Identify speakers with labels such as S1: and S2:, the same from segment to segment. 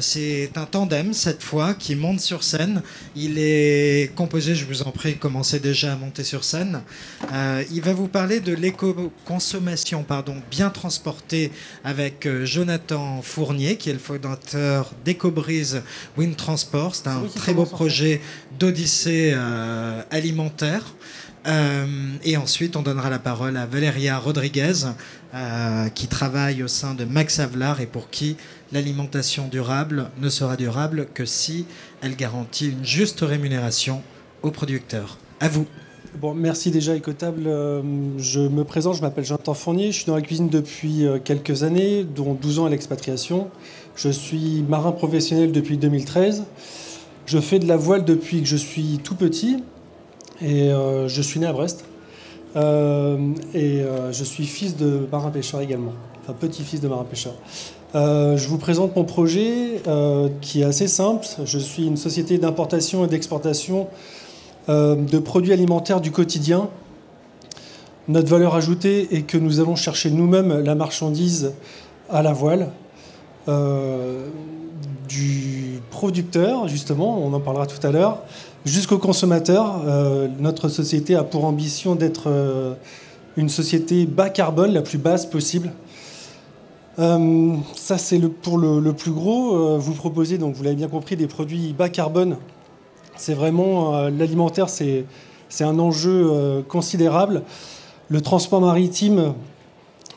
S1: c'est un tandem cette fois qui monte sur scène. Il est composé, je vous en prie, commencez déjà à monter sur scène. Euh, il va vous parler de l'éco-consommation pardon, bien transportée avec euh, Jonathan Fournier, qui est le fondateur d'EcoBreeze Wind Transport. C'est un très beau projet d'odyssée alimentaire. Et ensuite, on donnera la parole à Valéria Rodriguez, qui travaille au sein de Max Avelar et pour qui l'alimentation durable ne sera durable que si elle garantit une juste rémunération aux producteurs. À vous.
S2: Bon, merci déjà Écotable. Euh, je me présente, je m'appelle Jonathan Fournier, je suis dans la cuisine depuis euh, quelques années, dont 12 ans à l'expatriation. Je suis marin professionnel depuis 2013. Je fais de la voile depuis que je suis tout petit et euh, je suis né à Brest. et je suis fils de marin pêcheur également, enfin petit-fils de marin pêcheur. Euh, je vous présente mon projet euh, qui est assez simple. Je suis une société d'importation et d'exportation euh, de produits alimentaires du quotidien. Notre valeur ajoutée est que nous allons chercher nous-mêmes la marchandise à la voile du producteur, justement, on en parlera tout à l'heure, jusqu'au consommateur. notre société a pour ambition d'être une société bas carbone, la plus basse possible. Euh, ça, c'est pour le, plus gros. Euh, vous proposez, donc vous l'avez bien compris, des produits bas carbone. C'est vraiment euh, l'alimentaire, c'est, un enjeu considérable. Le transport maritime,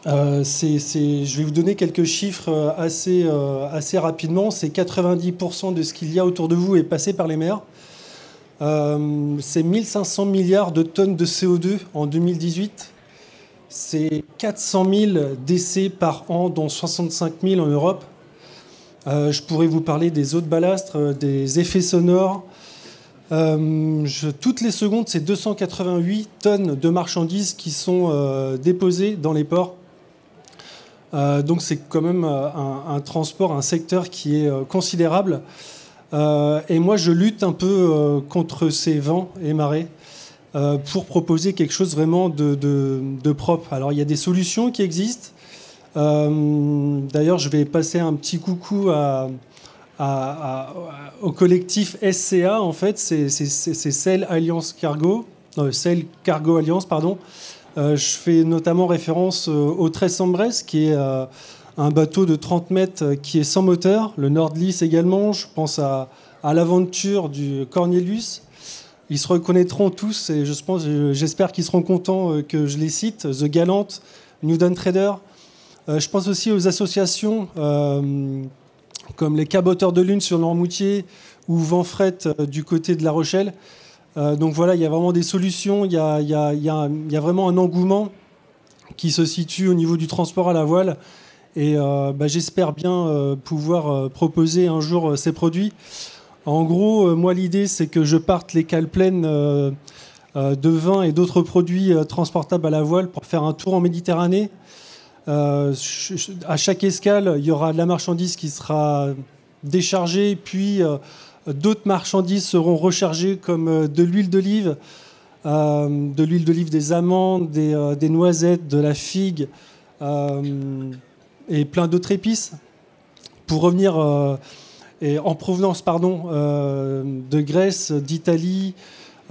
S2: je vais vous donner quelques chiffres assez rapidement. C'est 90% de ce qu'il y a autour de vous est passé par les mers. C'est 1500 milliards de tonnes de CO2 en 2018 c'est 400 000 décès par an, dont 65 000 en Europe. Euh, je pourrais vous parler des eaux de balastre, euh, des effets sonores. Euh, toutes les secondes, c'est 288 tonnes de marchandises qui sont déposées dans les ports. donc c'est quand même un, transport, un secteur qui est considérable. Et moi, je lutte un peu contre ces vents et marées. Euh, pour proposer quelque chose vraiment de, propre. Alors il y a des solutions qui existent. Euh, d'ailleurs, je vais passer un petit coucou au collectif SCA. En fait, c'est Sail Alliance Cargo, Sail Cargo Alliance, pardon. Euh, je fais notamment référence au Tressambres, qui est un bateau de 30 mètres qui est sans moteur. Le Nordlis également. Je pense à, à l'aventure du Cornelius ils se reconnaîtront tous et je pense, j'espère qu'ils seront contents euh, que je les cite. The Gallant, New Trader. Euh, je pense aussi aux associations euh, comme les Caboteurs de Lune sur Normoutier ou Vent-Fret du côté de La Rochelle. donc voilà, il y a vraiment des solutions, il y a, vraiment un engouement qui se situe au niveau du transport à la voile. Et bah, j'espère bien pouvoir proposer un jour ces produits. En gros, euh, moi, l'idée, c'est que je parte les cales pleines euh, euh, de vin et d'autres produits transportables à la voile pour faire un tour en Méditerranée. à chaque escale, il y aura de la marchandise qui sera déchargée, puis d'autres marchandises seront rechargées comme de l'huile d'olive, de l'huile d'olive des amandes, des, des, noisettes, de la figue et plein d'autres épices. Pour revenir en provenance pardon, euh, de Grèce, d'Italie,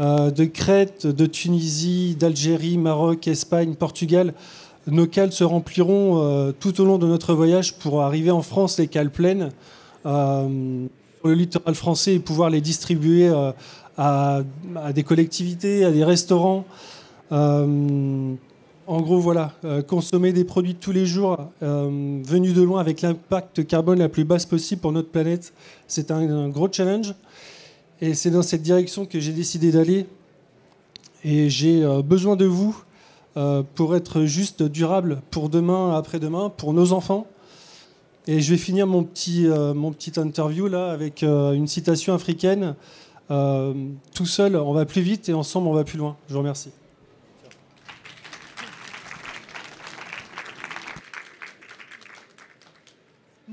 S2: euh, de Crète, de Tunisie, d'Algérie, Maroc, Espagne, Portugal. Nos cales se rempliront euh, tout au long de notre voyage pour arriver en France, les cales pleines, sur le littoral français et pouvoir les distribuer à, des collectivités, à des restaurants. En gros, voilà, euh, consommer des produits tous les jours euh, venus de loin avec l'impact carbone la plus basse possible pour notre planète, c'est un, gros challenge. Et c'est dans cette direction que j'ai décidé d'aller. Et j'ai euh, besoin de vous pour être juste durable pour demain, après-demain, pour nos enfants. Et je vais finir mon petit, mon petit interview là avec une citation africaine. tout seul, on va plus vite et ensemble, on va plus loin. Je vous remercie.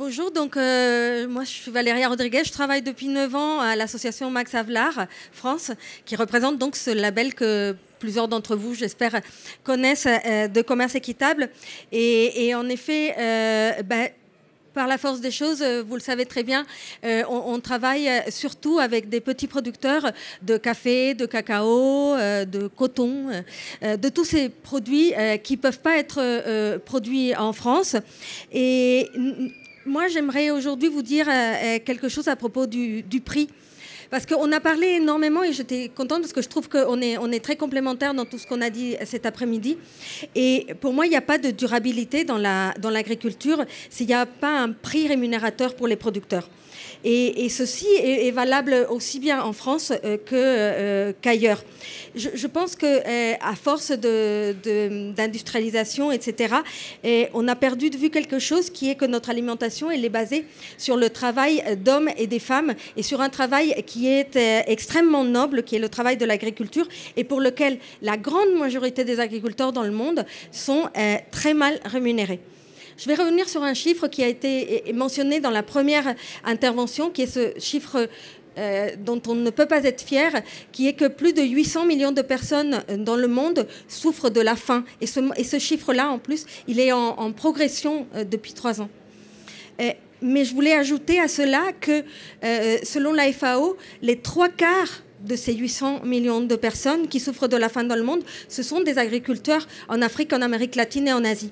S3: Bonjour, donc euh, moi je suis Valéria Rodriguez, je travaille depuis 9 ans à l'association Max Avelar France, qui représente donc ce label que plusieurs d'entre vous, j'espère, connaissent euh, de commerce équitable. Et, en effet, euh, bah, par la force des choses, vous le savez très bien, on, travaille surtout avec des petits producteurs de café, de cacao, de coton, de tous ces produits qui ne peuvent pas être produits en France. Moi, j'aimerais aujourd'hui vous dire quelque chose à propos du prix parce qu'on a parlé énormément et j'étais contente parce que je trouve qu'on est, très complémentaires dans tout ce qu'on a dit cet après-midi. Et pour moi, il n'y a pas de durabilité dans l'agriculture s'il n'y a pas un prix rémunérateur pour les producteurs. Et, ceci est, valable aussi bien en France euh, euh, qu'ailleurs. je, pense que euh, force d'industrialisation, etc., on a perdu de vue quelque chose qui est que notre alimentation elle est basée sur le travail d'hommes et des femmes et sur un travail qui est extrêmement noble, qui est le travail de l'agriculture et pour lequel la grande majorité des agriculteurs dans le monde sont très mal rémunérés. Je vais revenir sur un chiffre qui a été mentionné dans la première intervention, qui est ce chiffre euh, dont on ne peut pas être fier, qui est que plus de 800 millions de personnes dans le monde souffrent de la faim. Et ce, chiffre-là, en plus, il est en, progression euh, depuis trois ans. Euh, mais je voulais ajouter à cela que, selon la FAO, les trois quarts de ces 800 millions de personnes qui souffrent de la faim dans le monde, ce sont des agriculteurs en Afrique, en Amérique latine et en Asie.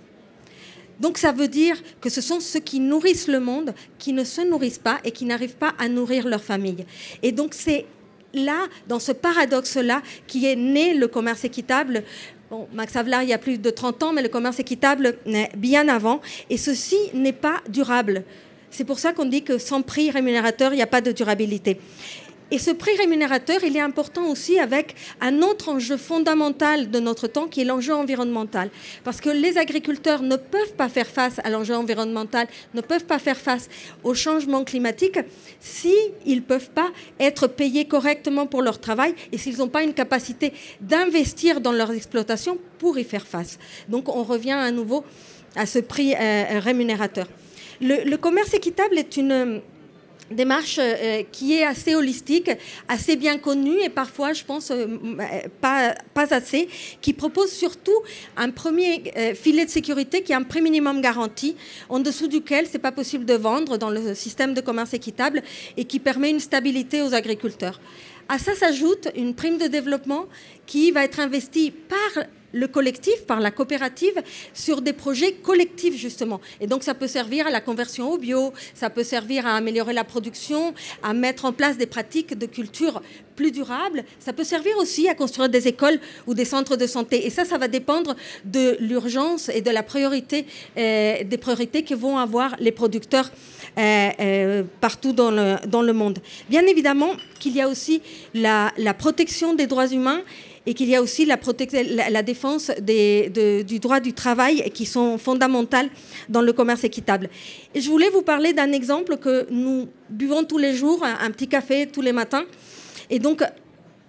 S3: Donc ça veut dire que ce sont ceux qui nourrissent le monde qui ne se nourrissent pas et qui n'arrivent pas à nourrir leur famille. Et donc c'est là, dans ce paradoxe-là, qui est né le commerce équitable. Max Havelaar, il y a plus de 30 ans, mais le commerce équitable naît bien avant. Et ceci n'est pas durable. C'est pour ça qu'on dit que sans prix rémunérateur, il n'y a pas de durabilité. Et ce prix rémunérateur, il est important aussi avec un autre enjeu fondamental de notre temps qui est l'enjeu environnemental. Parce que les agriculteurs ne peuvent pas faire face à l'enjeu environnemental, ne peuvent pas faire face au changement climatique s'ils ne peuvent pas être payés correctement pour leur travail et s'ils n'ont pas une capacité d'investir dans leur exploitation pour y faire face. Donc on revient à nouveau à ce prix euh, rémunérateur. le commerce équitable est une démarche euh, qui est assez holistique, assez bien connue et parfois, je pense, euh, pas, pas assez, qui propose surtout un premier euh, filet de sécurité qui est un prix minimum garanti, en dessous duquel c'est pas possible de vendre dans le système de commerce équitable et qui permet une stabilité aux agriculteurs. À ça s'ajoute une prime de développement qui va être investie par le collectif, par la coopérative, sur des projets collectifs, justement. Et donc, ça peut servir à la conversion au bio, ça peut servir à améliorer la production, à mettre en place des pratiques de culture plus durables. Ça peut servir aussi à construire des écoles ou des centres de santé. Et ça, ça va dépendre de l'urgence et de la priorité, euh, des priorités que vont avoir les producteurs euh, euh, partout dans le, monde. Bien évidemment qu'il y a aussi la protection des droits humains et qu'il y a aussi la, défense du droit du travail qui sont fondamentales dans le commerce équitable. Et je voulais vous parler d'un exemple que nous buvons tous les jours, un, petit café tous les matins. Et donc,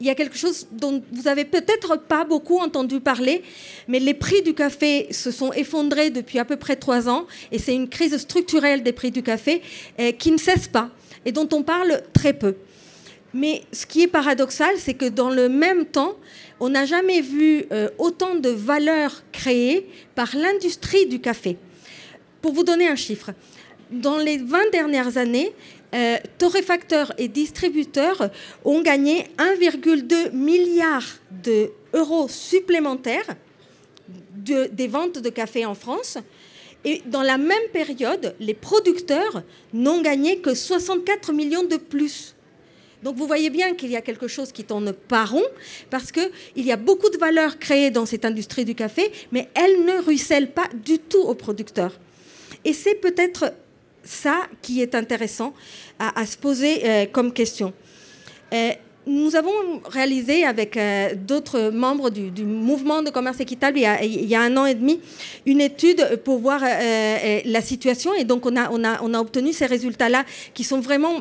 S3: il y a quelque chose dont vous n'avez peut-être pas beaucoup entendu parler, mais les prix du café se sont effondrés depuis à peu près trois ans, et c'est une crise structurelle des prix du café eh, qui ne cesse pas et dont on parle très peu. Mais ce qui est paradoxal, c'est que dans le même temps, on n'a jamais vu euh, autant de valeur créée par l'industrie du café. Pour vous donner un chiffre, dans les 20 dernières années, euh, torréfacteurs et distributeurs ont gagné 1,2 milliard d'euros supplémentaires des ventes de café en France. Et dans la même période, les producteurs n'ont gagné que 64 millions de plus. Donc vous voyez bien qu'il y a quelque chose qui tourne pas rond, parce qu'il y a beaucoup de valeur créée dans cette industrie du café, mais elle ne ruisselle pas du tout aux producteurs. Et c'est peut-être ça qui est intéressant à, se poser euh, comme question. Euh, nous avons réalisé avec euh, d'autres membres du, mouvement de commerce équitable il y, a, un an et demi une étude pour voir la situation et donc on a, on a, on a obtenu ces résultats-là qui sont vraiment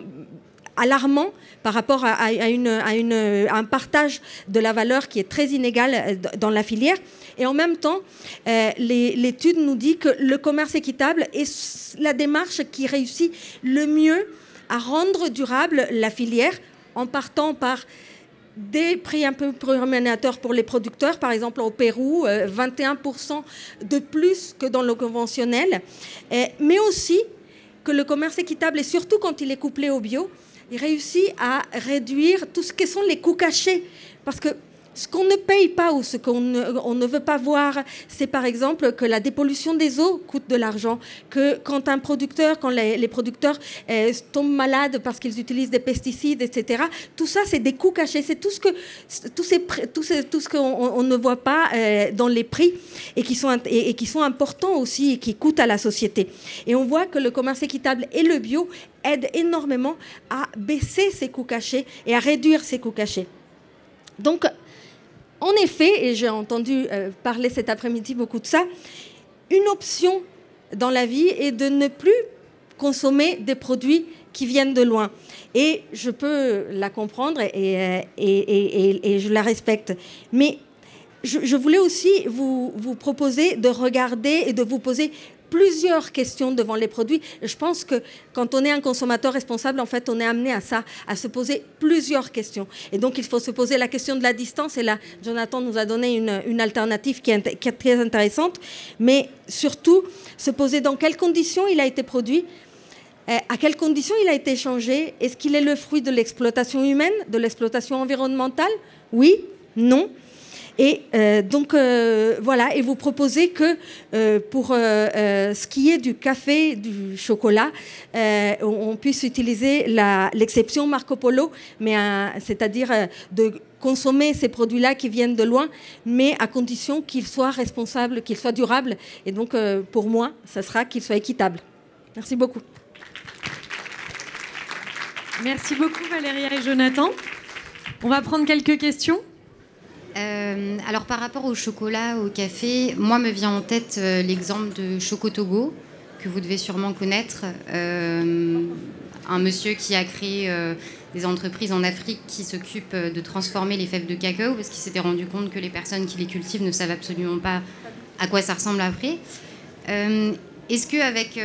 S3: alarmant par rapport à, un partage de la valeur qui est très inégal euh, dans la filière. Et en même temps, euh, l'étude nous dit que le commerce équitable est la démarche qui réussit le mieux à rendre durable la filière en partant par des prix un peu plus rémunérateurs pour les producteurs, par exemple au Pérou, 21% euh, de plus que dans le conventionnel, mais aussi que le commerce équitable, et surtout quand il est couplé au bio, il réussit à réduire tout ce que sont les coûts cachés. Parce que ce qu'on ne paye pas ou ce qu'on ne, veut pas voir, c'est par exemple que la dépollution des eaux coûte de l'argent, que quand un producteur, quand les, producteurs euh, tombent malades parce qu'ils utilisent des pesticides, etc., tout ça, c'est des coûts cachés, c'est tout ce que tout, tout, tout ce qu'on on ne voit pas euh, dans les prix et qui sont et, qui sont importants aussi et qui coûtent à la société. Et on voit que le commerce équitable et le bio aident énormément à baisser ces coûts cachés et à réduire ces coûts cachés. Donc, en effet, et j'ai entendu euh, parler cet après-midi beaucoup de ça, une option dans la vie est de ne plus consommer des produits qui viennent de loin. Et je peux la comprendre et, euh, je la respecte. Mais je, voulais aussi vous, proposer de regarder et de vous poser plusieurs questions devant les produits. je pense que quand on est un consommateur responsable, en fait, on est amené à ça, à se poser plusieurs questions. Et donc, il faut se poser la question de la distance. Et là, Jonathan nous a donné une, alternative qui est, très intéressante. Mais surtout, se poser dans quelles conditions il a été produit. Euh, à quelles conditions il a été changé Est-ce qu'il est le fruit de l'exploitation humaine, de l'exploitation environnementale? Oui Non et euh, donc euh, voilà, et vous proposez que euh, pour ce qui est du café, du chocolat, on, puisse utiliser l'exception Marco Polo, c'est-à-dire de consommer ces produits-là qui viennent de loin, mais à condition qu'ils soient responsables, qu'ils soient durables. Et donc pour moi, ça sera qu'ils soient équitables. Merci beaucoup.
S4: Merci beaucoup Valérie et Jonathan. On va prendre quelques questions.
S5: Euh, alors par rapport au chocolat, au café, moi me vient en tête euh, l'exemple de Chocotogo, que vous devez sûrement connaître. Euh, un monsieur qui a créé des entreprises en Afrique qui s'occupent de transformer les fèves de cacao parce qu'il s'était rendu compte que les personnes qui les cultivent ne savent absolument pas à quoi ça ressemble après. Est-ce qu'avec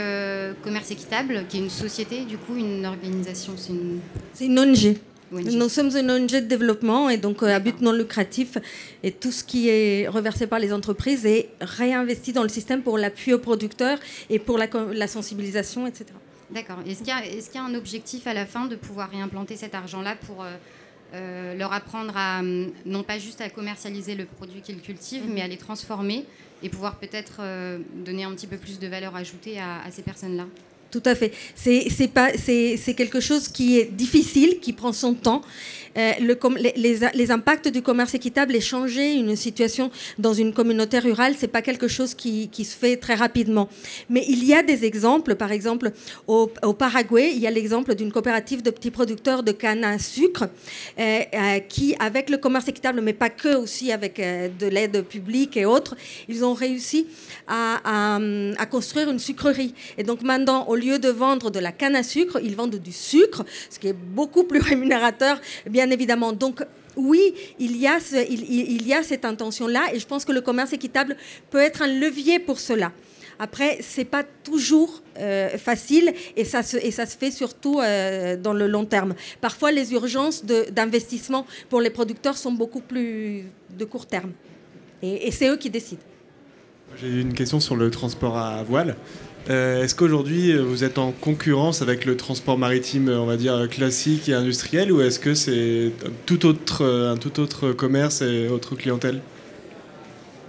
S5: Commerce Équitable, qui est une société, du coup, une organisation,
S3: c'est une... C'est une ONG. Nous sommes une ONG de développement et donc euh, à but non lucratif et tout ce qui est reversé par les entreprises est réinvesti dans le système pour l'appui aux producteurs et pour la, la sensibilisation, etc.
S5: D'accord. Est-ce qu'il y, y, a un objectif à la fin de pouvoir réimplanter cet argent-là pour euh, euh, leur apprendre à hum, non pas juste à commercialiser le produit qu'ils cultivent, mhm. mais à les transformer et pouvoir peut-être donner un petit peu plus de valeur ajoutée à, à ces personnes-là?
S3: Tout à fait. C'est quelque chose qui est difficile, qui prend son temps. Euh, le, les, impacts du commerce équitable et changer une situation dans une communauté rurale, c'est pas quelque chose qui, se fait très rapidement. Mais il y a des exemples. Par exemple, au, Paraguay, il y a l'exemple d'une coopérative de petits producteurs de canne à sucre euh, euh, qui, avec le commerce équitable, mais pas que, aussi avec de l'aide publique et autres, ils ont réussi à, construire une sucrerie. Et donc maintenant, au lieu de vendre de la canne à sucre, ils vendent du sucre, ce qui est beaucoup plus rémunérateur, bien évidemment. Donc, oui, il y a, il, y a cette intention-là et je pense que le commerce équitable peut être un levier pour cela. Après, c'est pas toujours euh, facile et ça, se, et ça se fait surtout euh, dans le long terme. Parfois, les urgences d'investissement pour les producteurs sont beaucoup plus de court terme. Et c'est eux qui décident.
S6: J'ai une question sur le transport à voile. Euh, est-ce qu'aujourd'hui vous êtes en concurrence avec le transport maritime, on va dire classique et industriel, ou est-ce que c'est un tout autre commerce et autre clientèle?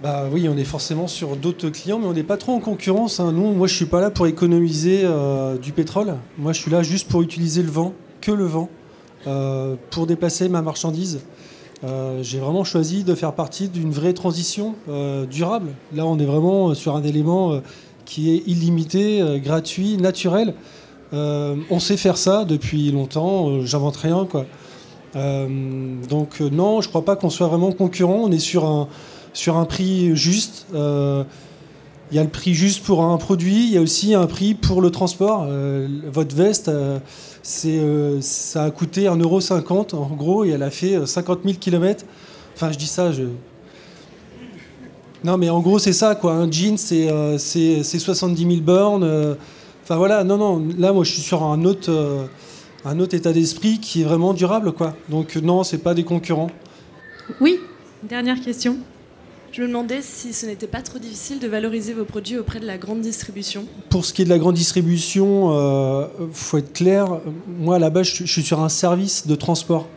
S2: Bah oui, on est forcément sur d'autres clients, mais on n'est pas trop en concurrence. Hein. Nous, moi, je suis pas là pour économiser euh, du pétrole. Moi, je suis là juste pour utiliser le vent, que le vent, euh, pour déplacer ma marchandise. J'ai vraiment choisi de faire partie d'une vraie transition durable. Là, on est vraiment sur un élément qui est illimité, euh, gratuit, naturel. Euh, on sait faire ça depuis longtemps, euh, j'invente rien. Donc non, je ne crois pas qu'on soit vraiment concurrent, on est sur un, sur un prix juste. Il y a le prix juste pour un produit, il y a aussi un prix pour le transport. votre veste, ça a coûté 1,50€ en gros et elle a fait 50 000 km. Enfin, je dis ça, je, non, mais en gros, c'est ça, quoi. Un jean, c'est 70 000 bornes. Euh. Enfin, voilà, non, non. Là, moi, je suis sur un autre, euh, un autre état d'esprit qui est vraiment durable, quoi. Donc, non, c'est pas des concurrents.
S4: Oui, dernière question.
S7: Je me demandais si ce n'était pas trop difficile de valoriser vos produits auprès de la grande distribution.
S2: Pour ce qui est de la grande distribution, il euh, faut être clair. Moi, à la base, je suis sur un service de transport.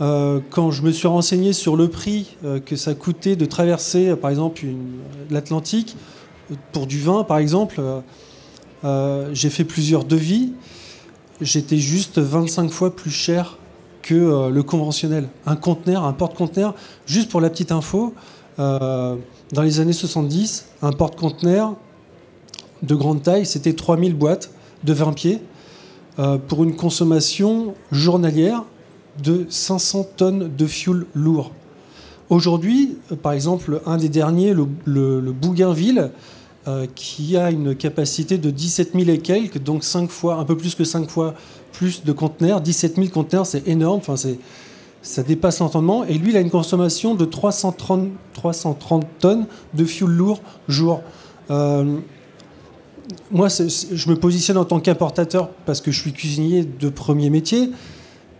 S2: Euh, quand je me suis renseigné sur le prix euh, que ça coûtait de traverser, par exemple, l'Atlantique, pour du vin, par exemple, j'ai fait plusieurs devis. J'étais juste 25 fois plus cher que le conventionnel. Un conteneur, un porte-conteneur, juste pour la petite info, euh, dans les années 70, un porte-conteneur de grande taille, c'était 3000 boîtes de 20 pieds euh, pour une consommation journalière de 500 tonnes de fuel lourd. Aujourd'hui, euh, par exemple, un des derniers, le, Bougainville, qui a une capacité de 17 000 et quelques, donc 5 fois, un peu plus que 5 fois plus de conteneurs. 17 000 conteneurs, c'est énorme. Enfin, ça dépasse l'entendement. Et lui, il a une consommation de 330, 330 tonnes de fuel lourd jour. Euh, moi, je me positionne en tant qu'importateur parce que je suis cuisinier de premier métier,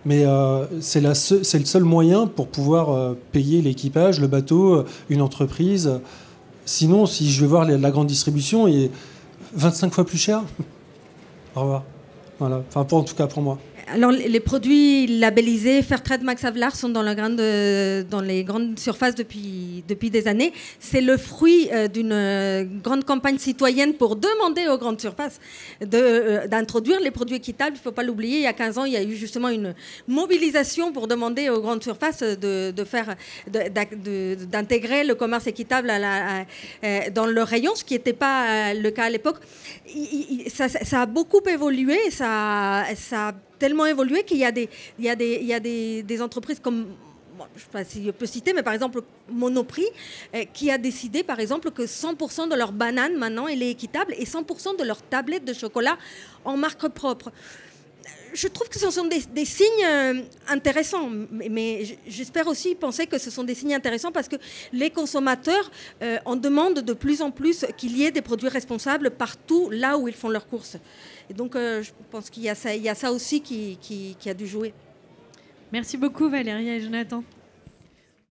S2: mais euh, c'est le seul moyen pour pouvoir euh, payer l'équipage, le bateau, une entreprise. Sinon, si je vais voir la, grande distribution, il est 25 fois plus cher. Au revoir. Voilà. Enfin, pour, en tout cas pour moi.
S3: Alors, les produits labellisés Fairtrade Max Havelaar sont dans, les grandes surfaces depuis, des années. C'est le fruit euh, d'une euh, grande campagne citoyenne pour demander aux grandes surfaces euh, d'introduire les produits équitables. Il ne faut pas l'oublier, il y a 15 ans, il y a eu justement une mobilisation pour demander aux grandes surfaces d'intégrer le commerce équitable dans le rayon, ce qui n'était pas le cas à l'époque. Ça, a beaucoup évolué, ça, ça tellement évolué qu'il y a des, entreprises comme je ne sais pas si je peux citer, mais par exemple Monoprix, euh, qui a décidé par exemple que 100% de leur banane maintenant elle est équitable et 100% de leur tablette de chocolat en marque propre. Je trouve que ce sont des, signes euh, intéressants, mais, j'espère aussi penser que ce sont des signes intéressants parce que les consommateurs euh, en demandent de plus en plus qu'il y ait des produits responsables partout là où ils font leurs courses. Et donc, euh, je pense qu'il y, a ça, aussi qui a dû jouer.
S4: Merci beaucoup Valérie et Jonathan.